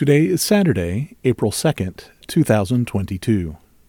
Today is Saturday, April 2nd, 2022.